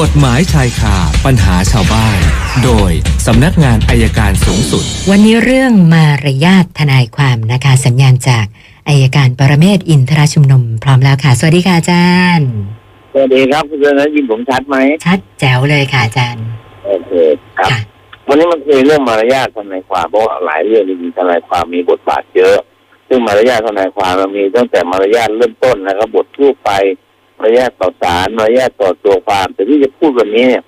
กฎหมายชายคาปัญหาชาวบ้าน โดยสำนักงานอายการสูงสุด วันนี้เรื่องมารยาททนายความนะคะสัญญาณจากอายการปรเมศวร์อินทรชุมนุมพร้อมแล้วค่ะ สวัสดีค่ะอาจารย์ สวัสดีครับคุณเรนยินผมชัดไหมชัดแจ๋วเลยค่ะอาจารย์ โอเคครับค่ะวันนี้มันคือเรื่องมารยาททนายความเพราะว่าหลายเรื่องจริงๆทนายความมีบทบาทเยอะ ซึ่งมารยาททนายความมันมีตั้งแต่มารยาทเริ่มต้นนะครับบททั่วไป มารยาทต่อศาลมารยาทต่อตัวความ แต่ที่จะพูดวันนี้เนี่ย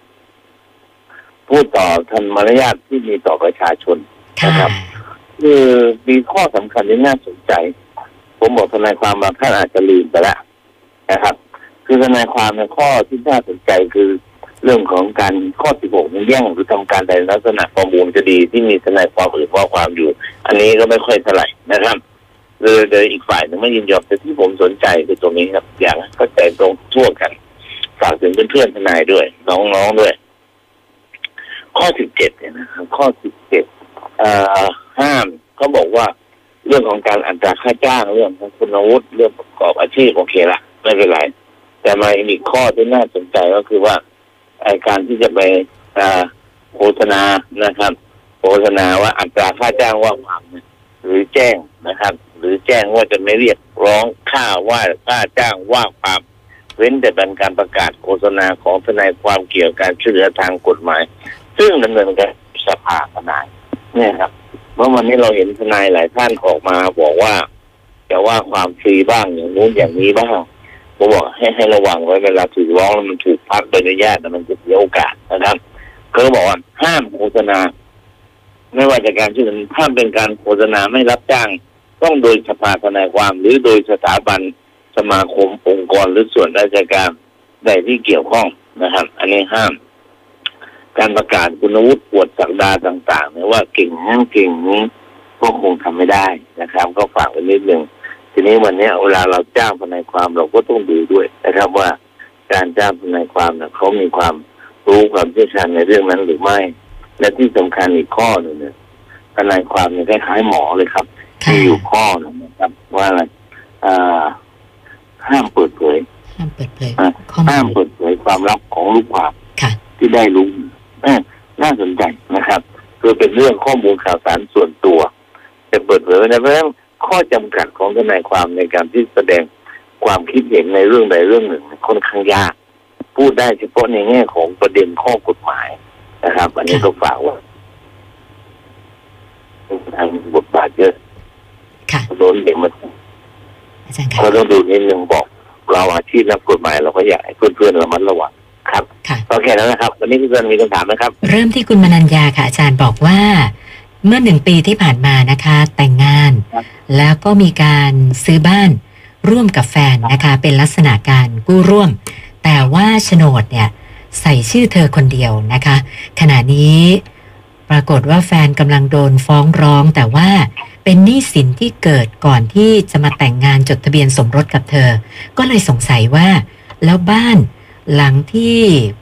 พูดต่อทันมารยาทที่มีต่อประชาชนค่ะนะครับคือมีข้อสำคัญที่น่าสนใจ ผมบอกทนายความบางท่านอาจจะลืมไปแล้วนะครับ คือทนายความในข้อที่น่าสนใจคือเรื่องของการข้อ16มันแย่งหรือทำการใดลักษณะประมูลคดีที่มีทนายความอื่นว่าความอยู่ อันนี้ก็ไม่ค่อยเท่าไหร่นะครับ เลยโดยอีกฝ่ายหนึ่งไม่ยินยอมแต่ที่ผมสนใจคือตรงนี้ครับ อย่างเข้าใจตรงทั่วกัน ฝากถึงเพื่อนๆทนายด้วย น้องๆด้วย ข้อ17เจ็ดเนี่ยนะครับข้อ17เอ่อห้ามเขาบอกว่าเรื่องของการอัตราค่าจ้างเรื่องของคุณวุฒิเรื่องประกอบอาชีพโอเคละไม่เป็นไร แต่มาอีกข้อที่น่าสนใจก็คือว่าไอการที่จะไปอ่าโฆษณานะครับ โฆษณาว่าอัตราค่าจ้างว่าความหรือแจ้งนะครับ หรือแจ้งว่าจะไม่เรียกร้องค่าว่าค่าจ้างว่าความเว้นแต่เป็นการประกาศโฆษณาของทนายความเกี่ยวกับการช่วยเหลือทางกฎหมาย ซึ่งดำเนินการสภาทนายเนี่ยครับเมื่อวันนี้เราเห็นทนายหลายท่านออกมาบอกว่าจะว่าความฟรีบ้างอย่างนู้นอย่างนี้บ้างผมบอกให้ให้ระวังไว้เวลาถูกร้องแล้วมันถูกพักโดยอนุญาตแล้วมันจะเสียโอกาสนะครับเขาก็บอกว่าห้ามโฆษณา ไม่ว่าจะการช่วยเหลือห้าเป็นการโฆษณาไม่รับจ้าง ต้องโดยสภาทนายความ หรือโดยสถาบันสมาคมองค์กรหรือส่วนราชการใดที่เกี่ยวข้องนะครับ อันนี้ห้าม การประกาศคุณวุฒิปวดสักดาต่างๆเนี่ยว่าเก่งนั่นเก่งนี้ก็คงทำไม่ได้นะครับ ก็ฝากไว้นิดหนึ่งทีนี้วันนี้เวลาเราจ้างทนายความเราก็ต้องดูด้วยนะครับว่าการจ้างทนายความเนี่ยเขามีความรู้ความเชี่ยวชาญในเรื่องนั้นหรือไม่ และที่สำคัญอีกข้อหนึ่งเนี่ยทนายความเนี่ยคล้ายๆหมอเลยครับ ค่ะมีอยู่ข้อหนึงนะครับ ว่าอะไรอ่าห้ามเปิดเผยห้ามเปิดเผยอะข้อมูห้ามลเปิดเผยความลับของลูกความค่ะที่ได้รู้เอ้อน่าสนใจนะครับคือเป็นเรื่องข้อมูลข่าวสารส่วนตัวจะเปิดเผยไม่ได้เพราะฉะนั้นข้อจำกัดของทนายความในการที่แสดงความคิดเห็นในเรื่องใดเรื่องหนึ่งค่อนข้างยาก พูดได้เฉพาะในแง่ของประเด็นข้อกฎหมายนะครับ อันนี้ก็ฝากว่าทางบทบาทเยอะ ค่ะโดนเด็กมันอาจารย์ค่ะก็ต้องดูนิดนึงบอก เราอาชีพนักกฎหมายเราก็อยากให้เพื่อนๆระมัดระวังครับค่ะก็แค่นั้นนะครับ วันนี้เพื่อนๆมีคำถามไหมครับ เริ่มที่คุณมนัญญาค่ะ อาจารย์บอกว่า เมื่อหนึ่งปีที่ผ่านมานะคะ แต่งงานครับแล้วก็มีการซื้อบ้านร่วมกับแฟนนะคะ เป็นลักษณะการกู้ร่วม แต่ว่าโฉนดเนี่ยใส่ชื่อเธอคนเดียวนะคะ ขณะนี้ปรากฏว่าแฟนกำลังโดนฟ้องร้องแต่ว่า เป็นหนี้สินที่เกิดก่อนที่จะมาแต่งงานจดทะเบียนสมรสกับเธอ ก็เลยสงสัยว่า แล้วบ้านหลังที่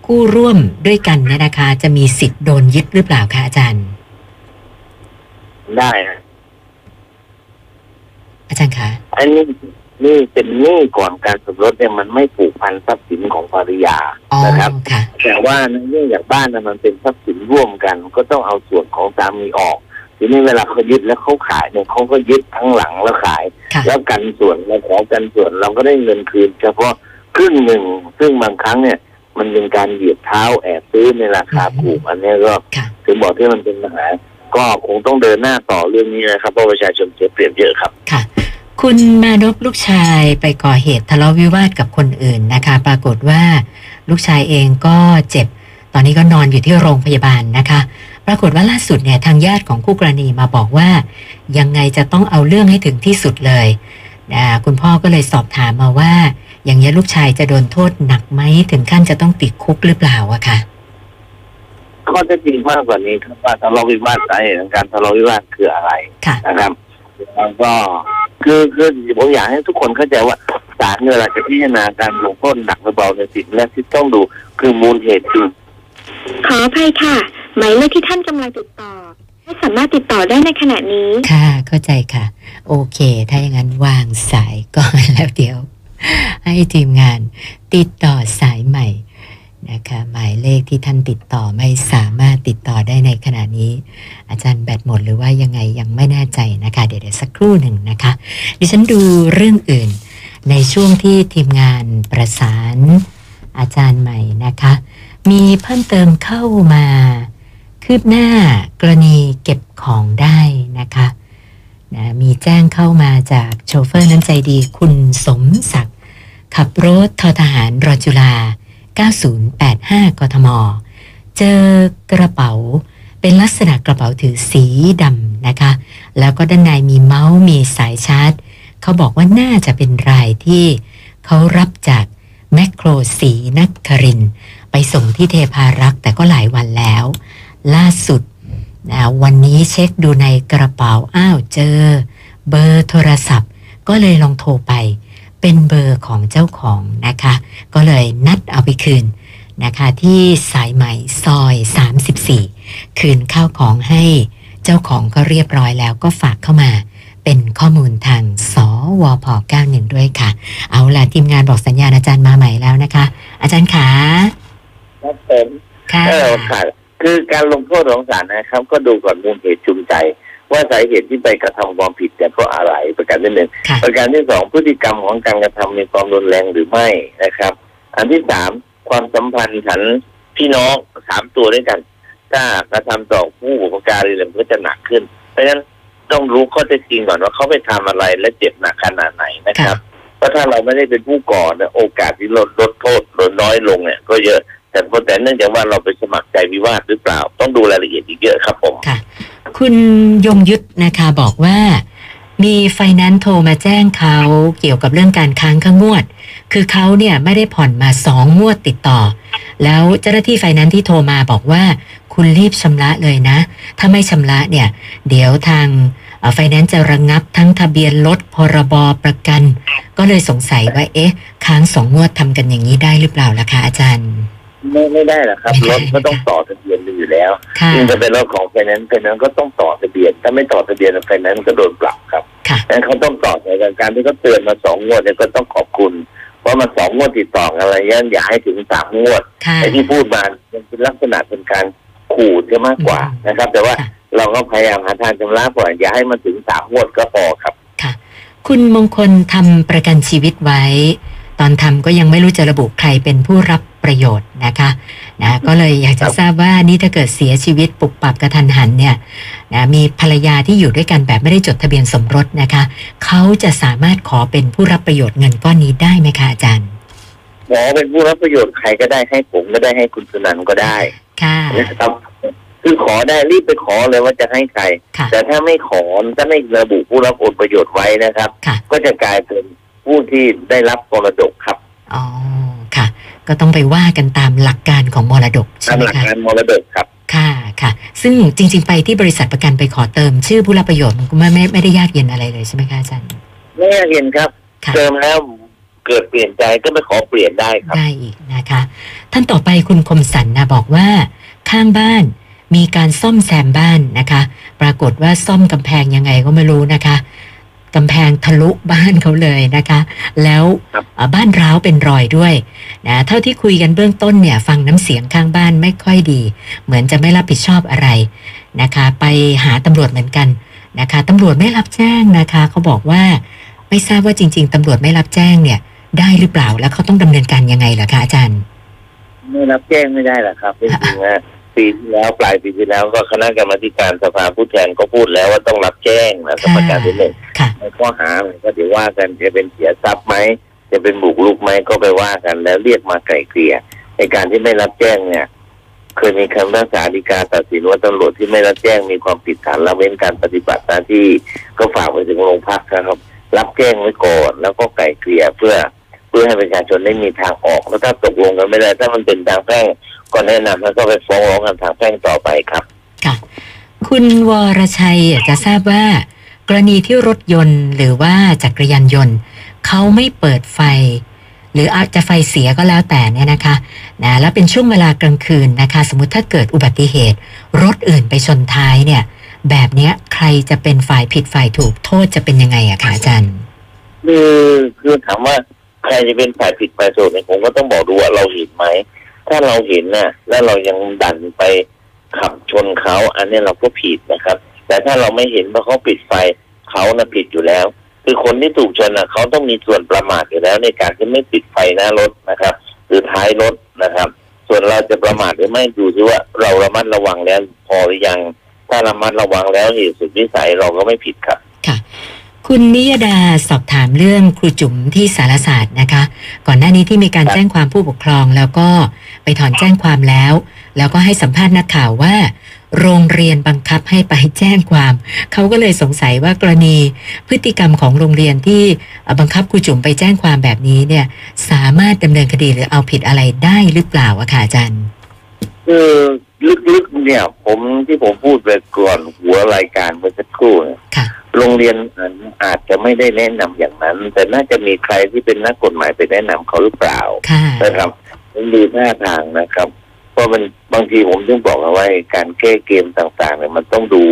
กู้ร่วมด้วยกันเนี่ยนะคะ จะมีสิทธิ์โดนยึดหรือเปล่าคะอาจารย์ ได้นะอาจารย์คะอันนี้นี่เป็นหนี้ก่อนการสมรสเนี่ยมันไม่ผูกพันทรัพย์สินของภรรยาอ๋อนะครับค่ะแต่ว่าในเรื่องอย่างบ้านนะมันเป็นทรัพย์สินร่วมกัน ก็ต้องเอาส่วนของสามีออก ทีนี้เวลาเขายึดแล้วเขาขายเนี่ยเขาก็ยึดทั้งหลังแล้วขาย ค่ะ แล้วกันส่วนเราขอกันส่วนเราก็ได้เงินคืน เฉพาะครึ่งหนึ่ง ซึ่งบางครั้งเนี่ย มันเป็นการเหยียบเท้าแอบซื้อในราคาถูกอันเนี้ยก็ค่ะ ถึงบอกที่มันเป็นปัญหาก็คงต้องเดินหน้าต่อเรื่องนี้นะครับเพราะประชาชนเสียเปรียบเยอะครับ ค่ะ คุณมานพลูกชายไปก่อเหตุทะเลาะวิวาทกับคนอื่นนะคะ ปรากฏว่าลูกชายเองก็เจ็บ ตอนนี้ก็นอนอยู่ที่โรงพยาบาลนะคะ ปรากฏว่าล่าสุดเนี่ยทางญาติของคู่กรณีมาบอกว่า ยังไงจะต้องเอาเรื่องให้ถึงที่สุดเลยอ่าคุณพ่อก็เลยสอบถามมาว่า อย่างนี้ยลูกชายจะโดนโทษหนักไหมถึงขั้นจะต้องติดคุกหรือเปล่าอะค่ะข้อเท็จจริงมากกว่านี้ครับว่าทะเลาะวิวาทสาเหตุของการทะเลาะวิวาทคืออะไรค่ะนะครับแล้วก็คือคือผมอยากให้ทุกคนเข้าใจว่าศาลเวลาจะพิจารณาการลงโทษหนักหรือเบาในสิ่งแรกที่ต้องดูคือมูลเหตุคือขออภัยค่ะ หมายเลขที่ท่านกำลังติดต่อไม่สามารถติดต่อได้ในขณะนี้ ค่ะ เข้าใจค่ะ โอเค ถ้าอย่างนั้นวางสายก่อนแล้วเดี๋ยว ให้ทีมงานติดต่อสายใหม่นะคะหมายเลขที่ท่านติดต่อไม่สามารถติดต่อได้ในขณะนี้ อาจารย์แบตหมดหรือว่ายังไงยังไม่แน่ใจนะคะ เดี๋ยวเดี๋ยวสักครู่หนึ่งนะคะ ดิฉันดูเรื่องอื่น ในช่วงที่ทีมงานประสานอาจารย์ใหม่นะคะ มีเพิ่มเติมเข้ามา คืบหน้ากรณีเก็บของได้นะคะนะมีแจ้งเข้ามาจากโชเฟอร์น้ำใจดีคุณสมศักดิ์ขับรถทอทหารรอจุฬา9085 กทม เจอกระเป๋าเป็นลักษณะกระเป๋าถือสีดำนะคะ แล้วก็ด้านในมีเมาส์มีสายชาร์จ เขาบอกว่าน่าจะเป็นรายที่เขารับจากแมคโครสีนักคริน ไปส่งที่เทพารักษ์แต่ก็หลายวันแล้ว ล่าสุดนะวันนี้เช็คดูในกระเป๋าอ้าวเจอ เบอร์โทรศัพท์ ก็เลยลองโทรไป เป็นเบอร์ของเจ้าของนะคะ ก็เลยนัดเอาไปคืนนะคะที่สายใหม่ซอย 34 คืนข้าวของให้เจ้าของก็เรียบร้อยแล้วก็ฝากเข้ามา เป็นข้อมูลทางสวพ91ด้วยค่ะ เอาล่ะทีมงานบอกสัญญาณอาจารย์มาใหม่แล้วนะคะ อาจารย์ขาครับผมค่ะเออ ค่ะคือการลงโทษของศาลนะครับ ก็ดูก่อนมูลเหตุจูงใจ ว่าสาเหตุที่ไปกระทำความผิดเนี่ยเพราะอะไรประการที่หนึ่งค่ะประการที่สองพฤติกรรมของการกระทำมีความรุนแรงหรือไม่นะครับ อันที่สามความสัมพันธ์ฉันพี่น้องสามตัวด้วยกัน ถ้ากระทำต่อผู้อุปการีเนี่ยมันก็จะหนักขึ้น เพราะฉะนั้นต้องรู้ข้อเท็จจริงก่อนว่าเขาไปทำอะไรและเจ็บหนักขนาดไหนนะครับเพราะถ้าเราไม่ได้เป็นผู้ก่อเนี่ยโอกาสที่ลดลดโทษลดน้อยลงเนี่ย ก็เยอะ แต่เพราะแต่เนื่องจากว่าเราไปสมัครใจวิวาทหรือเปล่า ต้องดูรายละเอียดอีกเยอะครับผมค่ะ คุณยงยุทธนะคะบอกว่ามีไฟแนนซ์โทรมาแจ้งเขาเกี่ยวกับเรื่องการค้างค่างวด คือเขาเนี่ยไม่ได้ผ่อนมาสองงวดติดต่อ แล้วเจ้าหน้าที่ไฟแนนซ์ที่โทรมาบอกว่า คุณรีบชำระเลยนะ ถ้าไม่ชำระเนี่ย เดี๋ยวทางไฟแนนซ์จะระงงับทั้งทะเบียนรถพรบประกัน ก็เลยสงสัยว่าเอ๊ะ ค้างสองงวดทำกันอย่างนี้ได้หรือเปล่าล่ะคะอาจารย์ ไม่ไม่ได้หรอกครับไม่ได้รถก็ต้องต่อทะเบียนอยู่แล้วค่ะ ยิ่งจะเป็นรถของไฟแนนซ์ไฟแนนซ์ก็ต้องต่อทะเบียน ถ้าไม่ต่อทะเบียนไฟแนนซ์ก็โดนปรับครับค่ะดังนั้นเขาต้องต่อในการที่เขาเตือนมาสองงวดเนี่ยก็ต้องขอบคุณเพราะมันสองงวดติดต่อกันอะไรเงี้ยอย่าให้ถึงสามงวด ค่ะ ไอ้ที่พูดมามันเป็นลักษณะเป็นการขู่จะมากกว่าอืมนะครับ แต่ว่าค่ะ เราก็พยายามหาทางชำระก่อนอย่าให้มันถึงสามงวดก็พอครับ ค่ะ คุณมงคลทำประกันชีวิตไว้ ตอนทำก็ยังไม่รู้จะระบุใครเป็นผู้รับ ประโยชน์นะคะนะก็เลยอยากจะครับทราบว่านี่ถ้าเกิดเสียชีวิตปุบปับกระทันหันเนี่ยนะมีภรรยาที่อยู่ด้วยกันแบบไม่ได้จดทะเบียนสมรสนะคะเขาจะสามารถขอเป็นผู้รับประโยชน์เงินก้อนนี้ได้ไหมคะอาจารย์หมอเป็นผู้รับประโยชน์ใครก็ได้ให้ผมก็ได้ให้คุณสุนันท์ก็ได้ค่ะนะครับคือขอได้รีบไปขอเลยว่าจะให้ใครค่ะแต่ถ้าไม่ขอถ้าไม่ระบุผู้รับผลประโยชน์ไว้นะครับค่ะก็จะกลายเป็นผู้ที่ได้รับมรดกครับ อ๋อค่ะ ก็ต้องไปว่ากันตามหลักการของมรดกใช่ตามไหมหลักคะการมรดกครับค่ะค่ะ ซึ่งจริง ๆ ไปที่บริษัทประกันไปขอเติม ชื่อผู้รับประโยชน์มันก็ไม่ไม่ไม่ได้ยากเย็นอะไรเลยใช่ไหมคะอาจารย์ไม่ยากเห็นครับค่ะเติมแล้วเกิดเปลี่ยนใจก็ไปขอเปลี่ยนได้ครับได้อีกนะคะ ท่านต่อไปคุณคมสันนะบอกว่า ข้างบ้านมีการซ่อมแซมบ้านนะคะ ปรากฏว่าซ่อมกำแพงยังไงก็ไม่รู้นะคะ กำแพงทะลุบ้านเขาเลยนะคะ แล้วครับเอ่อบ้านร้าวเป็นรอยด้วยนะเท่าที่คุยกันเบื้องต้นเนี่ย ฟังน้ำเสียงข้างบ้านไม่ค่อยดี เหมือนจะไม่รับผิดชอบอะไรนะคะ ไปหาตำรวจเหมือนกันนะคะตำรวจไม่รับแจ้งนะคะเขาบอกว่าไม่ทราบว่าจริง ๆตำรวจไม่รับแจ้งเนี่ย ได้หรือเปล่าแล้วเขาต้องดำเนินการยังไงเหรอคะอาจารย์ ไม่รับแจ้งไม่ได้หรอกครับจริงๆนะ ปีที่แล้วปลายปีที่แล้วก็คณะกรรมาธิการสภาผู้แทนก็พูดแล้วว่าต้องรับแจ้งนะสค่ะประการที่หนึ่งค่ะในข้อหามันก็เดี๋ยวว่ากันจะเป็นเสียทรัพย์ไหมจะเป็นบุกรุกไหมก็ไปว่ากัน แล้วเรียกมาไกล่เกลี่ยในการที่ไม่รับแจ้งเนี่ยเคยมีคำพิพากษาฎีกาตัดสินว่าตำรวจที่ไม่รับแจ้งมีความผิดฐานละเว้นการปฏิบัติหน้าที่ก็ฝากไปถึงโรงพักนะครับ รับแจ้งไว้ก่อนแล้วก็ไกล่เกลี่ยเพื่อ เพื่อให้ประชาชนได้มีทางออกแล้วถ้าตกลงกันไม่ได้ถ้ามันเป็นทางแพ่ง ก็แนะนำให้ก็ไปฟ้องร้องกันทางแพ่งต่อไปครับ ค่ะ คุณวรชัยอยากจะทราบว่า กรณีที่รถยนต์หรือว่าจักรยานยนต์เขาไม่เปิดไฟ หรืออาจจะไฟเสียก็แล้วแต่เนี่ยนะคะนะแล้วเป็นช่วงเวลากลางคืนนะคะ สมมติถ้าเกิดอุบัติเหตุ รถอื่นไปชนท้ายเนี่ย แบบเนี้ยใครจะเป็นฝ่ายผิดฝ่ายถูกโทษจะเป็นยังไงอะคะอาจารย์คือคือถามว่าใครจะเป็นฝ่ายผิดฝ่ายถูกเนี่ยผมก็ต้องบอกดูว่าเราเห็นไหม ถ้าเราเห็นน่ะแล้วเรายังดันไปขับชนเขาอันนี้เราก็ผิดนะครับ แต่ถ้าเราไม่เห็นว่าเขาปิดไฟเขาน่ะผิดอยู่แล้ว คือคนที่ถูกชนน่ะเขาต้องมีส่วนประมาทอยู่แล้ว ในการที่ไม่ปิดไฟหน้ารถนะครับ หรือท้ายรถนะครับ ส่วนเราจะประมาทหรือไม่ดูที่ว่าเราระมัดระวังแล้วพอหรือยังถ้าระมัดระวังแล้วเหตุสุดวิสัยเราก็ไม่ผิดครับค่ะคุณนิยดาสอบถามเรื่องครูจุ๋มที่สารศาสตร์นะคะ ก่อนหน้านี้ที่มีการครับแจ้งความผู้ปกครองแล้วก็ ไปถอนแจ้งความแล้ว แล้วก็ให้สัมภาษณ์นักข่าวว่า โรงเรียนบังคับให้ไปแจ้งความ เขาก็เลยสงสัยว่ากรณีพฤติกรรมของโรงเรียนที่เอ่อบังคับครูจุ๋มไปแจ้งความแบบนี้เนี่ย สามารถดำเนินคดีหรือเอาผิดอะไรได้หรือเปล่าอะค่ะอาจารย์คือลึกๆเนี่ย ผมที่ผมพูดไปก่อนหัวรายการเมื่อสักครู่เนี่ยค่ะโรงเรียนนั้นอาจจะไม่ได้แนะนำอย่างนั้น แต่น่าจะมีใครที่เป็นนักกฎหมายไปแนะนำเขาหรือเปล่าค่ะนะครับ มันดูหน้าทางนะครับ เพราะมันบางทีผมต้องบอกเอาไว้การแก้เกมต่างๆเนี่ยมันต้องดู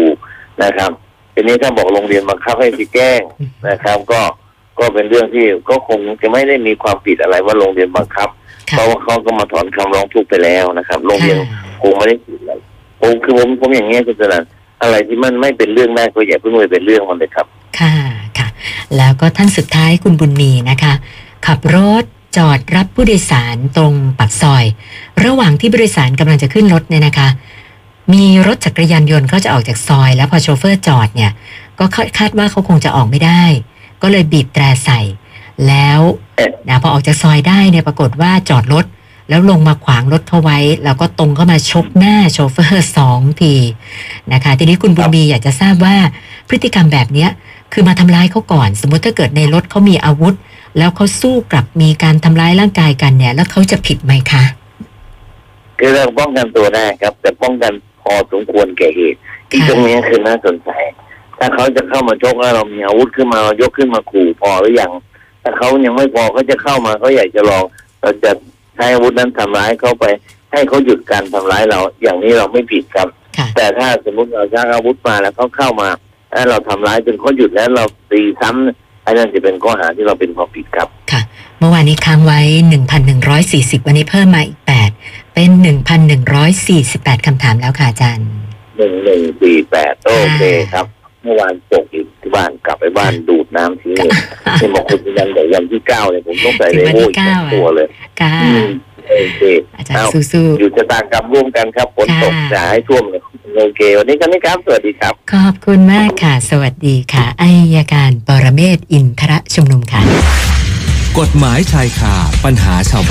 นะครับทีนี้ถ้าบอกโรงเรียนบังคับให้ไปแจ้งนะครับ ก็ก็เป็นเรื่องที่ก็คงจะไม่ได้มีความผิดอะไรว่าโรงเรียนบังคับ เพค่ะราะว่าเขาก็มาถอนคำร้องทุกข์ไปแล้วนะครับโรงเรียนค่ะคงไม่ได้ผิดอะไรผมคือผมผมอย่างเงี้ยคุณสนันอะไรที่มันไม่เป็นเรื่องแม่ก็อย่าเพิ่งไปเป็นเรื่องมันเลยครับ ค่ะค่ะ แล้วก็ท่านสุดท้ายคุณบุญมีนะคะ ขับรถ จอดรับผู้โดยสารตรงปากซอย ระหว่างที่ผู้โดยสารกำลังจะขึ้นรถเนี่ยนะคะ มีรถจักรยานยนต์เขาจะออกจากซอย แล้วพอโชเฟอร์จอดเนี่ย ก็คาดว่าเขาคงจะออกไม่ได้ ก็เลยบีบแตรใส่ แล้วนะพอออกจากซอยได้เนี่ยปรากฏว่าจอดรถแล้วลงมาขวางรถเขาไว้ แล้วก็ตรงเข้ามาชกหน้าโชเฟอร์สองทีนะคะ ทีนี้คุณบุญมีอยากจะทราบว่าพฤติกรรมแบบเนี้ยคือมาทำร้ายเขาก่อน สมมติถ้าเกิดในรถเขามีอาวุธ แล้วเขาสู้กลับมีการทำร้ายร่างกายกันเนี่ย แล้วเขาจะผิดไหมคะคือเราป้องกันตัวได้ครับ แต่ป้องกันพอสมควรแก่เหตุที่ค่ะตรงนี้คือน่าสนใจ ถ้าเขาจะเข้ามาชกแล้วเรามีอาวุธขึ้นมาเรายกขึ้นมาขู่พอหรือยังถ้าเขายังไม่พอเขาจะเข้ามาเขาอยากจะลองเราจะใช้อาวุธนั้นทำร้ายเขาไป ให้เขาหยุดการทำร้ายเรา อย่างนี้เราไม่ผิดครับค่ะแต่ถ้าสมมติเราชักอาวุธมาแล้วเขาเข้ามาแล้วเราทำร้ายจนเขาหยุดแล้วเราตีซ้ำ อันนั้นจะเป็นข้อหาที่เราเป็นความผิดครับ ค่ะ เมื่อวานนี้ค้างไว้ 1,140 วันนี้เพิ่มมาอีก 8 เป็น 1,148 คำถามแล้วค่ะอาจารย์หนึ่งหนึ่งสี่แปดโอเคครับ เมื่อวานตกอยู่ที่บ้านกลับไปบ้านดูดน้ำทิ้งเลยที่บอกคุณยันเดี๋ยววันที่เก้าเนี่ยผมต้องใส่ถึเลงวันโก้ที่อีกสองเก้าอะตัวเลยค่ะอืมโอเคอาจารย์เอาสู้อยู่ชะตากรรมร่วมกันครับฝนตกค่ะจะให้ท่วมเลย โอเค วันนี้กันนี้ครับ สวัสดีครับๆขอบคุณมากค่ะ สวัสดีค่ะอายการปรเมศวร์อินทรชุมนุมค่ะ กฎหมายชายคาปัญหาชาวบ้าน